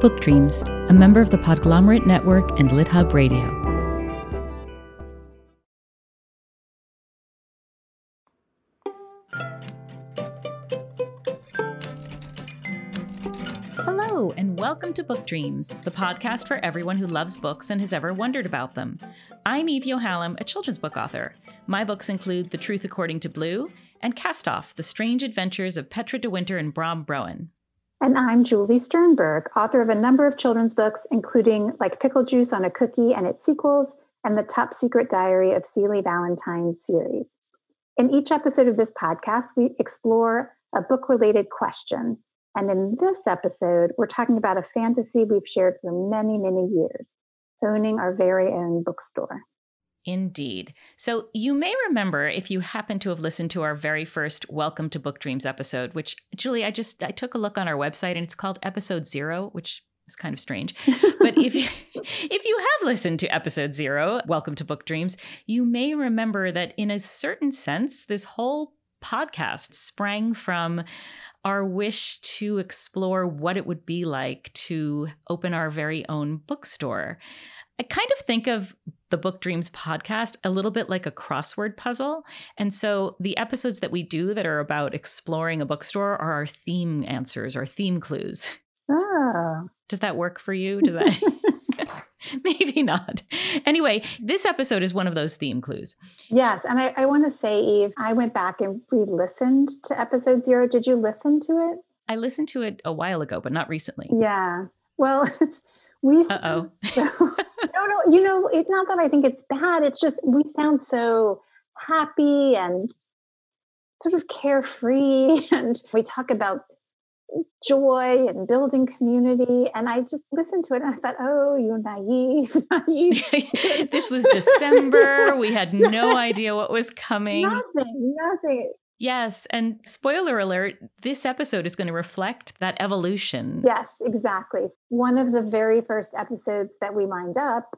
Book Dreams, a member of the Podglomerate Network and LitHub Radio. Hello, and welcome to Book Dreams, the podcast for everyone who loves books and has ever wondered about them. I'm Eve Yohalem, a children's book author. My books include The Truth According to Blue and Cast Off The Strange Adventures of Petra de Winter and Bram Broen. And I'm Julie Sternberg, author of a number of children's books, including Like Pickle Juice on a Cookie and its sequels, and the Top Secret Diary of Celie Valentine series. In each episode of this podcast, we explore a book related question. And in this episode, we're talking about a fantasy we've shared for many, many years owning our very own bookstore. Indeed. So you may remember if you happen to have listened to our very first Welcome to Book Dreams episode, which Julie, I just I took a look on our website and it's called episode 0, which is kind of strange. But if if you have listened to episode 0, Welcome to Book Dreams, you may remember that in a certain sense this whole podcast sprang from our wish to explore what it would be like to open our very own bookstore. I kind of think of the Book Dreams podcast a little bit like a crossword puzzle. And so the episodes that we do that are about exploring a bookstore are our theme answers or theme clues. Oh. Does that work for you? Does that? Maybe not. Anyway, this episode is one of those theme clues. Yes. And I, I want to say, Eve, I went back and re listened to episode zero. Did you listen to it? I listened to it a while ago, but not recently. Yeah. Well, we. Uh oh. So, no, no. You know, it's not that I think it's bad. It's just we sound so happy and sort of carefree. And we talk about joy and building community. And I just listened to it and I thought, oh, you naive, naive. this was December. We had no idea what was coming. Nothing, nothing. Yes. And spoiler alert, this episode is going to reflect that evolution. Yes, exactly. One of the very first episodes that we lined up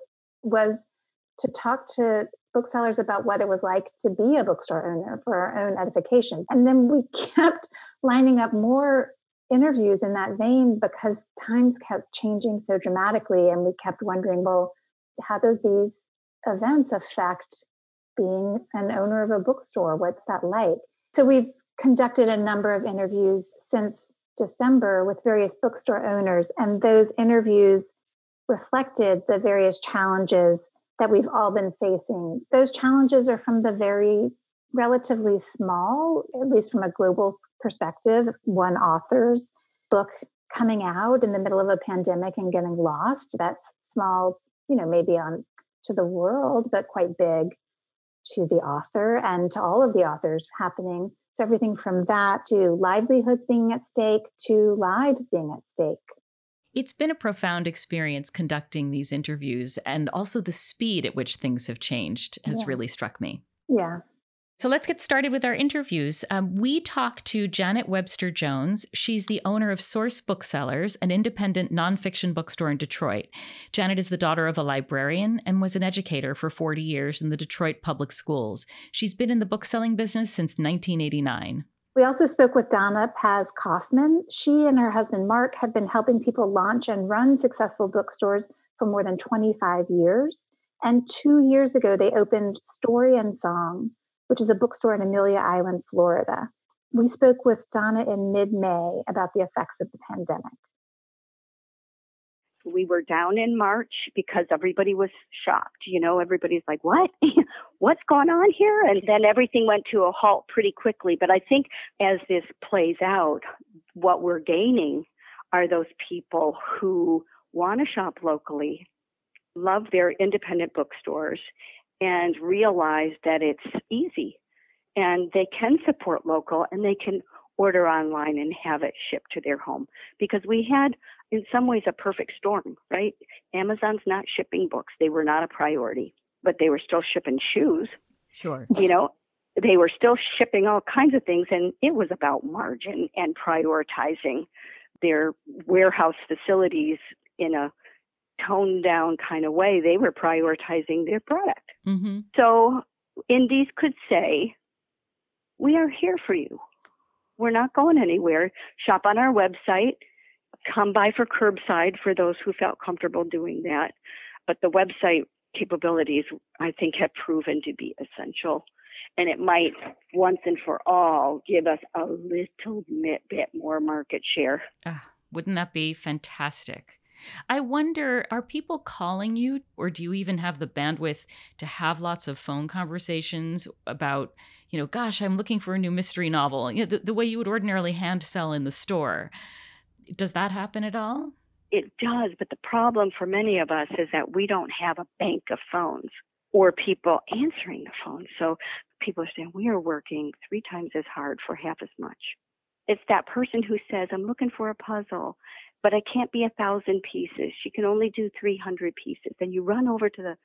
was to talk to booksellers about what it was like to be a bookstore owner for our own edification. And then we kept lining up more interviews in that vein because times kept changing so dramatically. And we kept wondering, well, how do these events affect being an owner of a bookstore? What's that like? So we've conducted a number of interviews since December with various bookstore owners, and those interviews reflected the various challenges that we've all been facing. Those challenges are from the very relatively small, at least from a global perspective, one author's book coming out in the middle of a pandemic and getting lost. That's small, you know, maybe on to the world, but quite big to the author and to all of the authors happening. So everything from that to livelihoods being at stake to lives being at stake. It's been a profound experience conducting these interviews, and also the speed at which things have changed has yeah. really struck me. Yeah. So let's get started with our interviews. Um, we talked to Janet Webster Jones. She's the owner of Source Booksellers, an independent nonfiction bookstore in Detroit. Janet is the daughter of a librarian and was an educator for 40 years in the Detroit public schools. She's been in the bookselling business since 1989. We also spoke with Donna Paz Kaufman. She and her husband Mark have been helping people launch and run successful bookstores for more than 25 years. And two years ago, they opened Story and Song, which is a bookstore in Amelia Island, Florida. We spoke with Donna in mid May about the effects of the pandemic. We were down in March because everybody was shocked. You know, everybody's like, what? What's going on here? And then everything went to a halt pretty quickly. But I think as this plays out, what we're gaining are those people who want to shop locally, love their independent bookstores, and realize that it's easy. And they can support local and they can order online and have it shipped to their home. Because we had in some ways a perfect storm right? Amazon's not shipping books. They were not a priority but they were still shipping shoes. Sure. You know they were still shipping all kinds of things and it was about margin and prioritizing their warehouse facilities in a toned down kind of way they were prioritizing their product Mm-hmm. So indies could say, We are here for you. We're not going anywhere. Shop on our website, come by for curbside for those who felt comfortable doing that. But the website capabilities, I think, have proven to be essential. And it might, once and for all, give us a little bit, more market share. Uh, wouldn't that be fantastic? I wonder, are people calling you, or do you even have the bandwidth to have lots of phone conversations about, you know, gosh, I'm looking for a new mystery novel, you know, the, the way you would ordinarily hand sell in the store? Does that happen at all? It does, but the problem for many of us is that we don't have a bank of phones or people answering the phone. So people are saying we are working three times as hard for half as much. It's that person who says, I'm looking for a puzzle, but I can't be a thousand pieces. She can only do 300 pieces. And you run over to the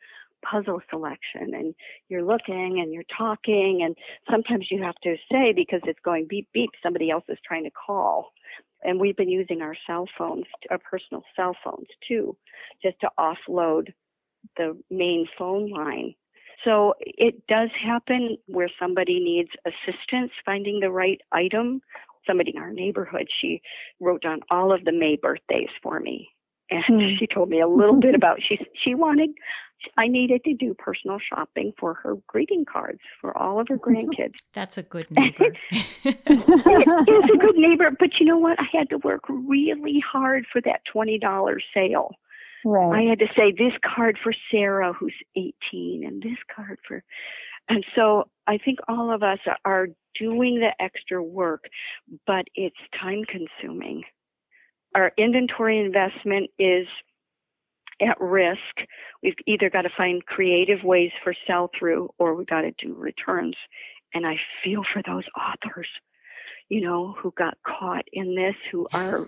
puzzle selection and you're looking and you're talking. And sometimes you have to say, because it's going beep, beep, somebody else is trying to call and we've been using our cell phones, our personal cell phones too, just to offload the main phone line. So it does happen where somebody needs assistance finding the right item. Somebody in our neighborhood, she wrote down all of the May birthdays for me and hmm. she told me a little bit about she she wanted I needed to do personal shopping for her greeting cards for all of her grandkids. That's a good neighbor. it is a good neighbor, but you know what? I had to work really hard for that twenty dollars sale. Right. I had to say this card for Sarah, who's eighteen, and this card for, and so I think all of us are doing the extra work, but it's time consuming our inventory investment is at risk. We've either got to find creative ways for sell through or we've got to do returns. And I feel for those authors, you know, who got caught in this, who are.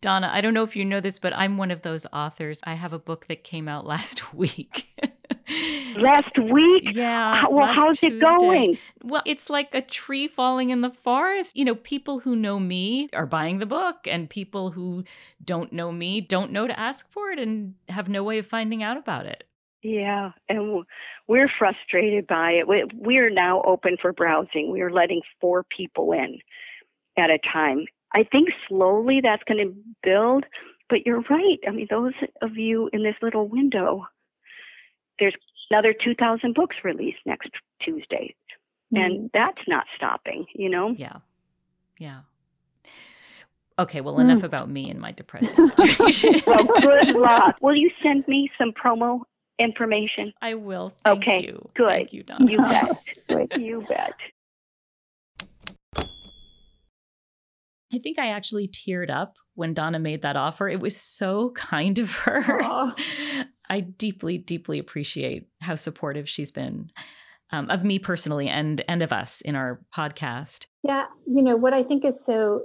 Donna, I don't know if you know this, but I'm one of those authors. I have a book that came out last week. Last week? Yeah. well, how's Tuesday. it going? Well, it's like a tree falling in the forest. You know, people who know me are buying the book, and people who don't know me don't know to ask for it and have no way of finding out about it. Yeah, and we're frustrated by it. We are now open for browsing. We are letting four people in at a time. I think slowly that's going to build, but you're right. I mean, those of you in this little window there's another 2,000 books released next Tuesday. Mm-hmm. And that's not stopping, you know? Yeah. Yeah. Okay, well, enough mm. about me and my depressing situation. well, good luck. Will you send me some promo information? I will. Thank okay, you. good. Thank you, Donna. You bet. you bet. I think I actually teared up when Donna made that offer. It was so kind of her. I deeply, deeply appreciate how supportive she's been um, of me personally and and of us in our podcast. Yeah, you know what I think is so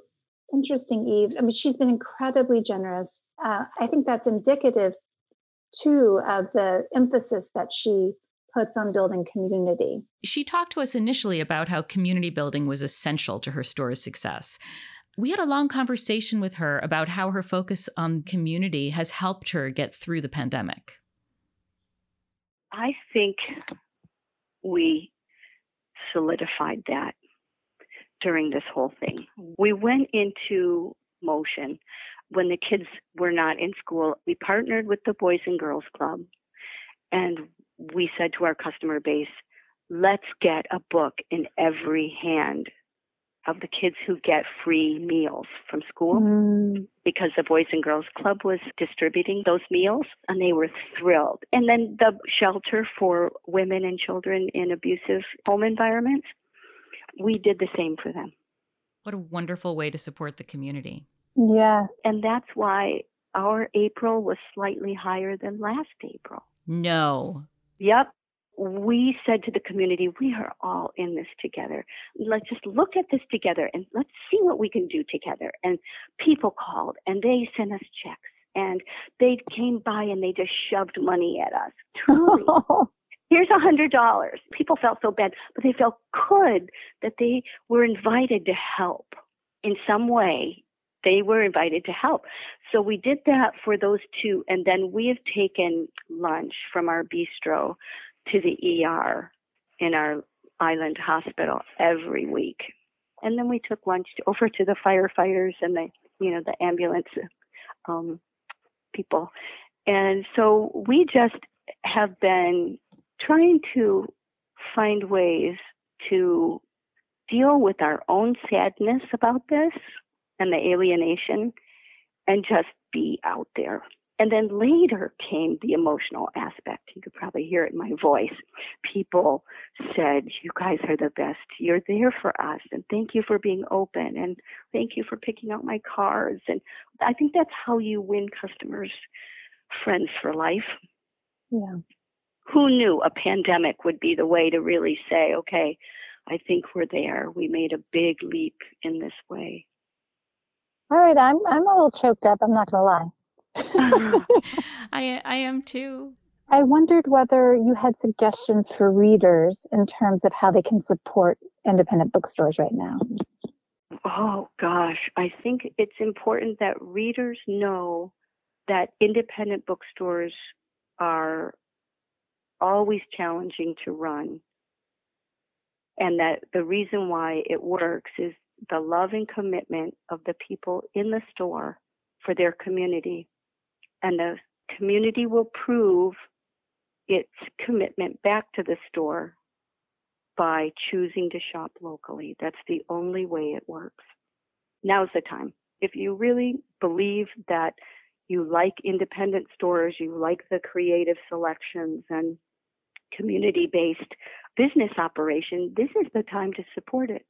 interesting, Eve. I mean, she's been incredibly generous. Uh, I think that's indicative too of the emphasis that she puts on building community. She talked to us initially about how community building was essential to her store's success we had a long conversation with her about how her focus on community has helped her get through the pandemic. I think we solidified that during this whole thing. We went into motion when the kids were not in school. We partnered with the Boys and Girls Club and we said to our customer base, let's get a book in every hand of the kids who get free meals from school mm. because the Boys and Girls Club was distributing those meals and they were thrilled. And then the shelter for women and children in abusive home environments, we did the same for them. What a wonderful way to support the community. Yeah. And that's why our April was slightly higher than last April. No. Yep we said to the community, we are all in this together. Let's just look at this together and let's see what we can do together. And people called and they sent us checks and they came by and they just shoved money at us. Truly. Here's a hundred dollars. People felt so bad, but they felt good that they were invited to help in some way. They were invited to help. So we did that for those two. And then we have taken lunch from our bistro to the ER in our island hospital every week. And then we took lunch over to the firefighters and the, you know, the ambulance um, people. And so we just have been trying to find ways to deal with our own sadness about this and the alienation and just be out there. And then later came the emotional aspect. You could probably hear it in my voice. People said, You guys are the best. You're there for us. And thank you for being open. And thank you for picking out my cards. And I think that's how you win customers, friends for life. Yeah. Who knew a pandemic would be the way to really say, Okay, I think we're there. We made a big leap in this way. All right, I'm I'm a little choked up. I'm not gonna lie. I I am too. I wondered whether you had suggestions for readers in terms of how they can support independent bookstores right now. Oh gosh, I think it's important that readers know that independent bookstores are always challenging to run. And that the reason why it works is the love and commitment of the people in the store for their community. And the community will prove its commitment back to the store by choosing to shop locally. That's the only way it works. Now's the time. If you really believe that you like independent stores, you like the creative selections and community based business operation, this is the time to support it.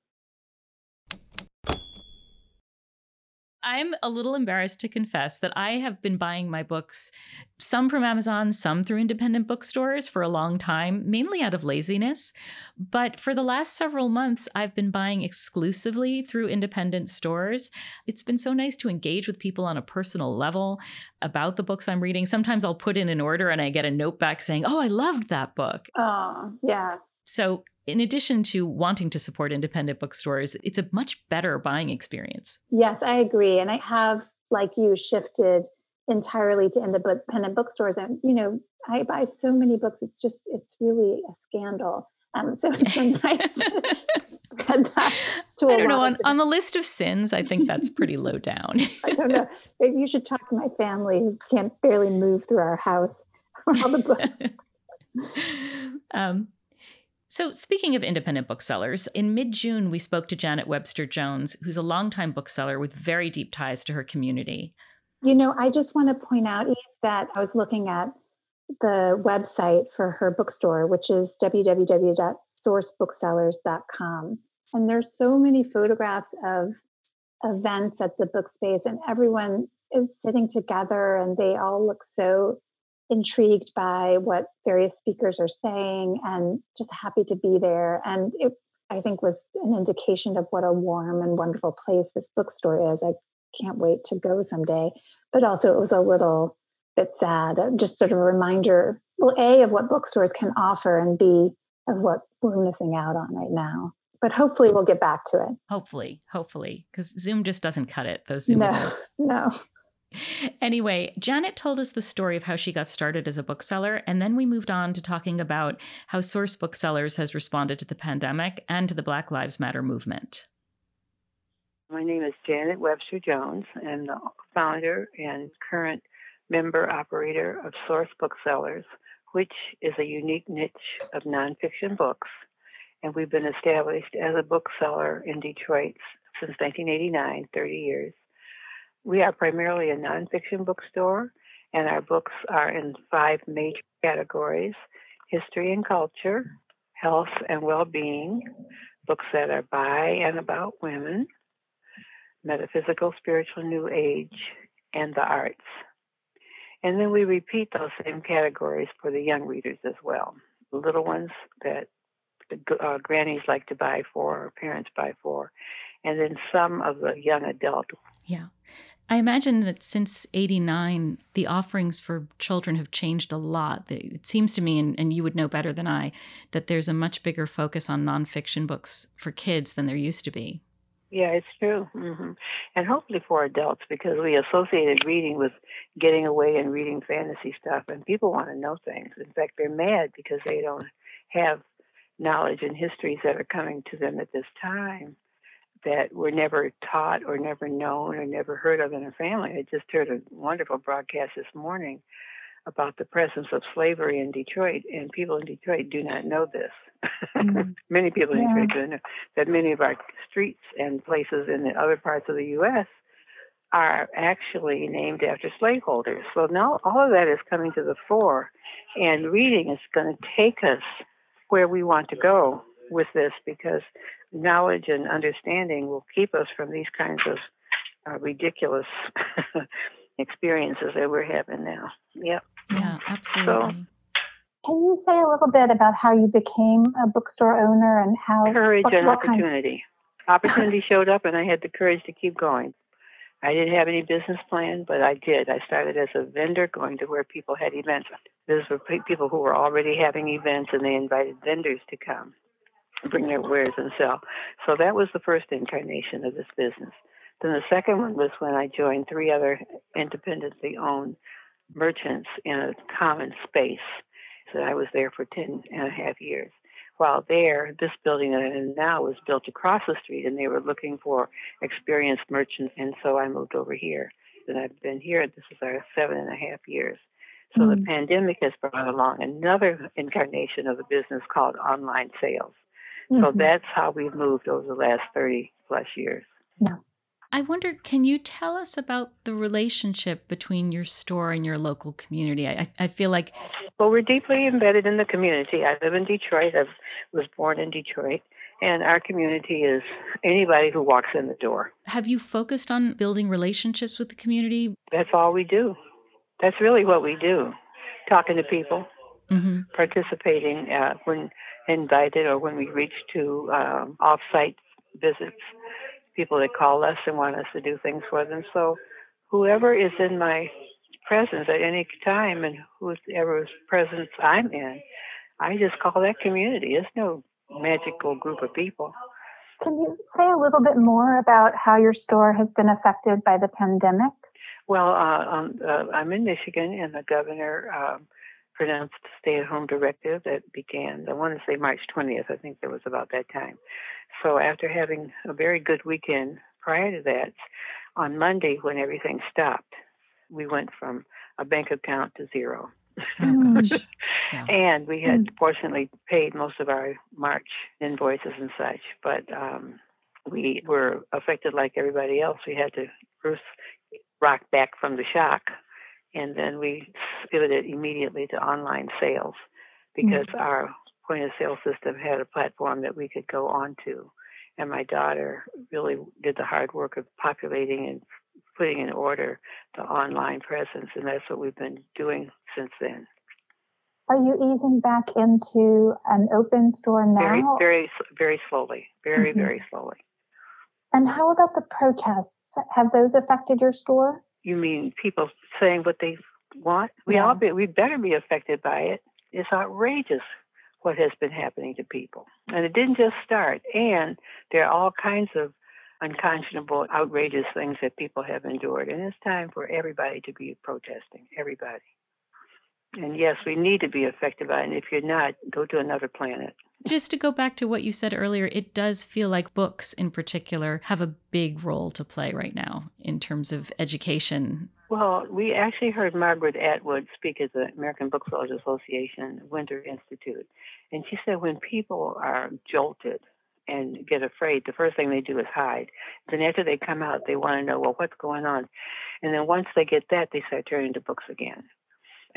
I'm a little embarrassed to confess that I have been buying my books, some from Amazon, some through independent bookstores for a long time, mainly out of laziness. But for the last several months, I've been buying exclusively through independent stores. It's been so nice to engage with people on a personal level about the books I'm reading. Sometimes I'll put in an order and I get a note back saying, Oh, I loved that book. Oh, yeah. So in addition to wanting to support independent bookstores, it's a much better buying experience. Yes, I agree. And I have, like you, shifted entirely to independent bookstores. And, you know, I buy so many books. It's just, it's really a scandal. Um, so it's nice to spread that to I don't know. On, on the list of sins, I think that's pretty low down. I don't know. Maybe you should talk to my family who can't barely move through our house for all the books. um, so, speaking of independent booksellers, in mid June, we spoke to Janet Webster Jones, who's a longtime bookseller with very deep ties to her community. You know, I just want to point out that I was looking at the website for her bookstore, which is www.sourcebooksellers.com. And there's so many photographs of events at the book space, and everyone is sitting together and they all look so intrigued by what various speakers are saying and just happy to be there. And it, I think, was an indication of what a warm and wonderful place this bookstore is. I can't wait to go someday. But also, it was a little bit sad, uh, just sort of a reminder, well, A, of what bookstores can offer, and B, of what we're missing out on right now. But hopefully, we'll get back to it. Hopefully, hopefully, because Zoom just doesn't cut it, those Zoom no, events. No. Anyway, Janet told us the story of how she got started as a bookseller, and then we moved on to talking about how Source Booksellers has responded to the pandemic and to the Black Lives Matter movement. My name is Janet Webster Jones, and I'm the founder and current member operator of Source Booksellers, which is a unique niche of nonfiction books. And we've been established as a bookseller in Detroit since 1989, 30 years. We are primarily a nonfiction bookstore, and our books are in five major categories history and culture, health and well being, books that are by and about women, metaphysical, spiritual, new age, and the arts. And then we repeat those same categories for the young readers as well. The little ones that uh, grannies like to buy for, or parents buy for, and then some of the young adult. Yeah. I imagine that since 89, the offerings for children have changed a lot. It seems to me, and, and, you would know better than I, that there's a much bigger focus on nonfiction books for kids than there used to be. Yeah, it's true. Mm-hmm. And hopefully for adults, because we associated reading with getting away and reading fantasy stuff, and people want to know things. In fact, they're mad because they don't have knowledge and histories that are coming to them at this time that were never taught or never known or never heard of in a family. I just heard a wonderful broadcast this morning about the presence of slavery in Detroit, and people in Detroit do not know this. Mm. many people in yeah. Detroit do know that many of our streets and places in the other parts of the U.S. are actually named after slaveholders. So now all of that is coming to the fore, and reading is going to take us where we want to go with this because knowledge and understanding will keep us from these kinds of uh, ridiculous experiences that we're having now. Yep. Yeah, absolutely. So, can you say a little bit about how you became a bookstore owner and how courage what, and what opportunity? Kind of... Opportunity showed up, and I had the courage to keep going. I didn't have any business plan, but I did. I started as a vendor, going to where people had events. Those were people who were already having events, and they invited vendors to come, bring their wares and sell. So that was the first incarnation of this business. Then the second one was when I joined three other independently owned merchants in a common space. So I was there for 10 and a half years. While there, this building that I'm in now was built across the street and they were looking for experienced merchants. And so I moved over here. And I've been here, this is our seven and a half years. So mm-hmm. the pandemic has brought along another incarnation of the business called online sales. Mm-hmm. So that's how we've moved over the last 30 plus years. Yeah. I wonder, can you tell us about the relationship between your store and your local community? I, I feel like. Well, we're deeply embedded in the community. I live in Detroit. I was born in Detroit. And our community is anybody who walks in the door. Have you focused on building relationships with the community? That's all we do. That's really what we do talking to people, mm-hmm. participating uh, when invited or when we reach to um, off site visits people that call us and want us to do things for them. So whoever is in my presence at any time and whoever's presence I'm in, I just call that community. It's no magical group of people. Can you say a little bit more about how your store has been affected by the pandemic? Well, uh, um, uh, I'm in Michigan, and the governor um, pronounced stay-at-home directive that began. I want to say March 20th. I think it was about that time. So after having a very good weekend prior to that, on Monday when everything stopped, we went from a bank account to zero. Oh, yeah. and we had mm. fortunately paid most of our March invoices and such, but um, we were affected like everybody else. We had to first rock back from the shock and then we pivoted immediately to online sales because mm-hmm. our point of sale system had a platform that we could go onto. And my daughter really did the hard work of populating and putting in order the online presence, and that's what we've been doing since then. Are you easing back into an open store now? Very, very, very slowly. Very, mm-hmm. very slowly. And how about the protests? Have those affected your store? You mean people saying what they want? We yeah. all be, we better be affected by it. It's outrageous what has been happening to people. And it didn't just start. And there are all kinds of unconscionable, outrageous things that people have endured. And it's time for everybody to be protesting. Everybody. And yes, we need to be affected by it. And if you're not, go to another planet. Just to go back to what you said earlier, it does feel like books in particular have a big role to play right now in terms of education. Well, we actually heard Margaret Atwood speak at the American Booksellers Association Winter Institute. And she said when people are jolted and get afraid, the first thing they do is hide. Then after they come out, they want to know, well, what's going on? And then once they get that, they start turning to books again.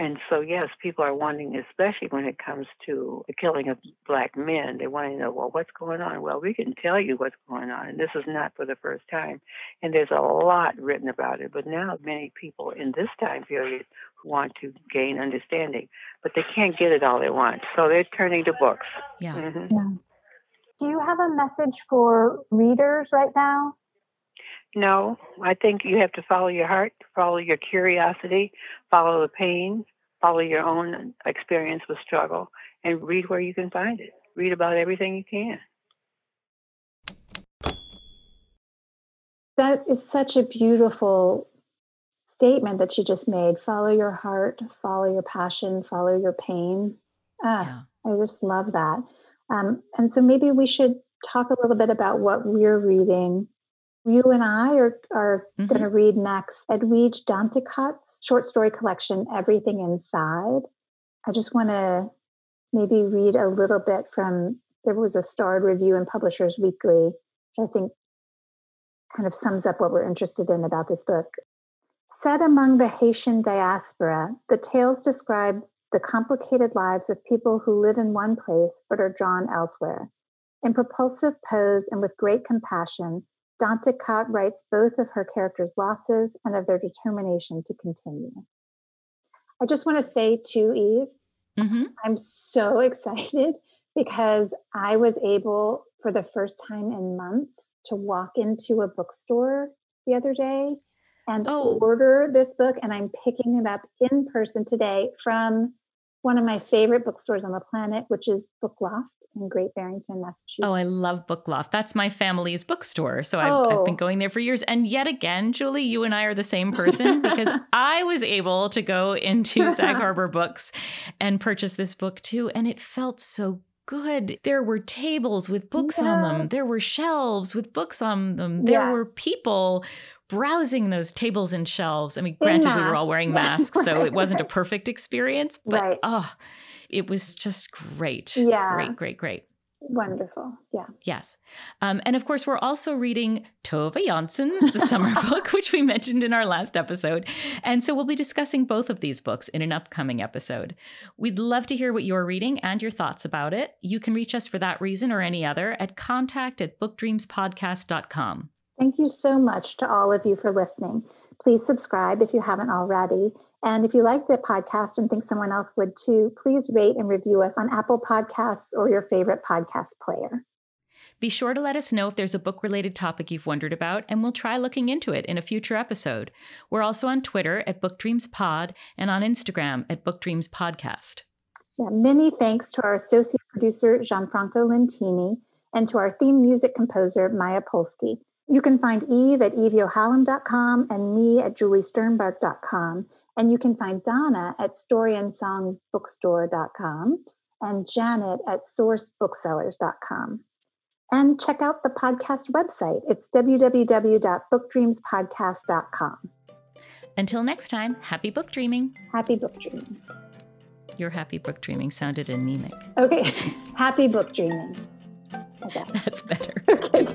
And so, yes, people are wanting, especially when it comes to the killing of black men, they want to know, well, what's going on? Well, we can tell you what's going on. And this is not for the first time. And there's a lot written about it. But now, many people in this time period want to gain understanding, but they can't get it all they want. So they're turning to books. Yeah. Mm-hmm. yeah. Do you have a message for readers right now? No, I think you have to follow your heart, follow your curiosity, follow the pain, follow your own experience with struggle, and read where you can find it. Read about everything you can. That is such a beautiful statement that you just made. Follow your heart, follow your passion, follow your pain. Ah, yeah. I just love that. Um, and so maybe we should talk a little bit about what we're reading. You and I are, are mm-hmm. going to read next Edwidge Danticat's short story collection, Everything Inside. I just want to maybe read a little bit from there was a starred review in Publishers Weekly, which I think kind of sums up what we're interested in about this book. Set among the Haitian diaspora, the tales describe the complicated lives of people who live in one place but are drawn elsewhere. In propulsive pose and with great compassion, Danticat writes both of her characters' losses and of their determination to continue. I just want to say to Eve, mm-hmm. I'm so excited because I was able for the first time in months to walk into a bookstore the other day and oh. order this book. And I'm picking it up in person today from one of my favorite bookstores on the planet, which is Book Loft in Great Barrington, Massachusetts. Oh, I love Book Loft. That's my family's bookstore. So I've, oh. I've, been oh. going there for years. And yet again, Julie, you and I are the same person because I was able to go into Sag Harbor Books and purchase this book too. And it felt so good. There were tables with books yeah. on them. There were shelves with books on them. There yeah. were people browsing those tables and shelves. I mean, granted, we were all wearing masks, so it wasn't a perfect experience, but right. oh, it was just great. Yeah. Great, great, great. Wonderful. Yeah. Yes. Um, and of course, we're also reading Tove Jansson's The Summer Book, which we mentioned in our last episode. And so we'll be discussing both of these books in an upcoming episode. We'd love to hear what you're reading and your thoughts about it. You can reach us for that reason or any other at contact at bookdreamspodcast.com. Thank you so much to all of you for listening. Please subscribe if you haven't already. And if you like the podcast and think someone else would too, please rate and review us on Apple Podcasts or your favorite podcast player. Be sure to let us know if there's a book related topic you've wondered about, and we'll try looking into it in a future episode. We're also on Twitter at Book Dreams Pod and on Instagram at BookDreamsPodcast. Yeah, many thanks to our associate producer, Gianfranco Lentini, and to our theme music composer, Maya Polsky. You can find Eve at eveyohalem.com and me at juliesternberg.com. And you can find Donna at storyandsongbookstore.com and Janet at sourcebooksellers.com. And check out the podcast website. It's www.bookdreamspodcast.com. Until next time, happy book dreaming. Happy book dreaming. Your happy book dreaming sounded anemic. Okay. happy book dreaming. Okay. That's better. Okay.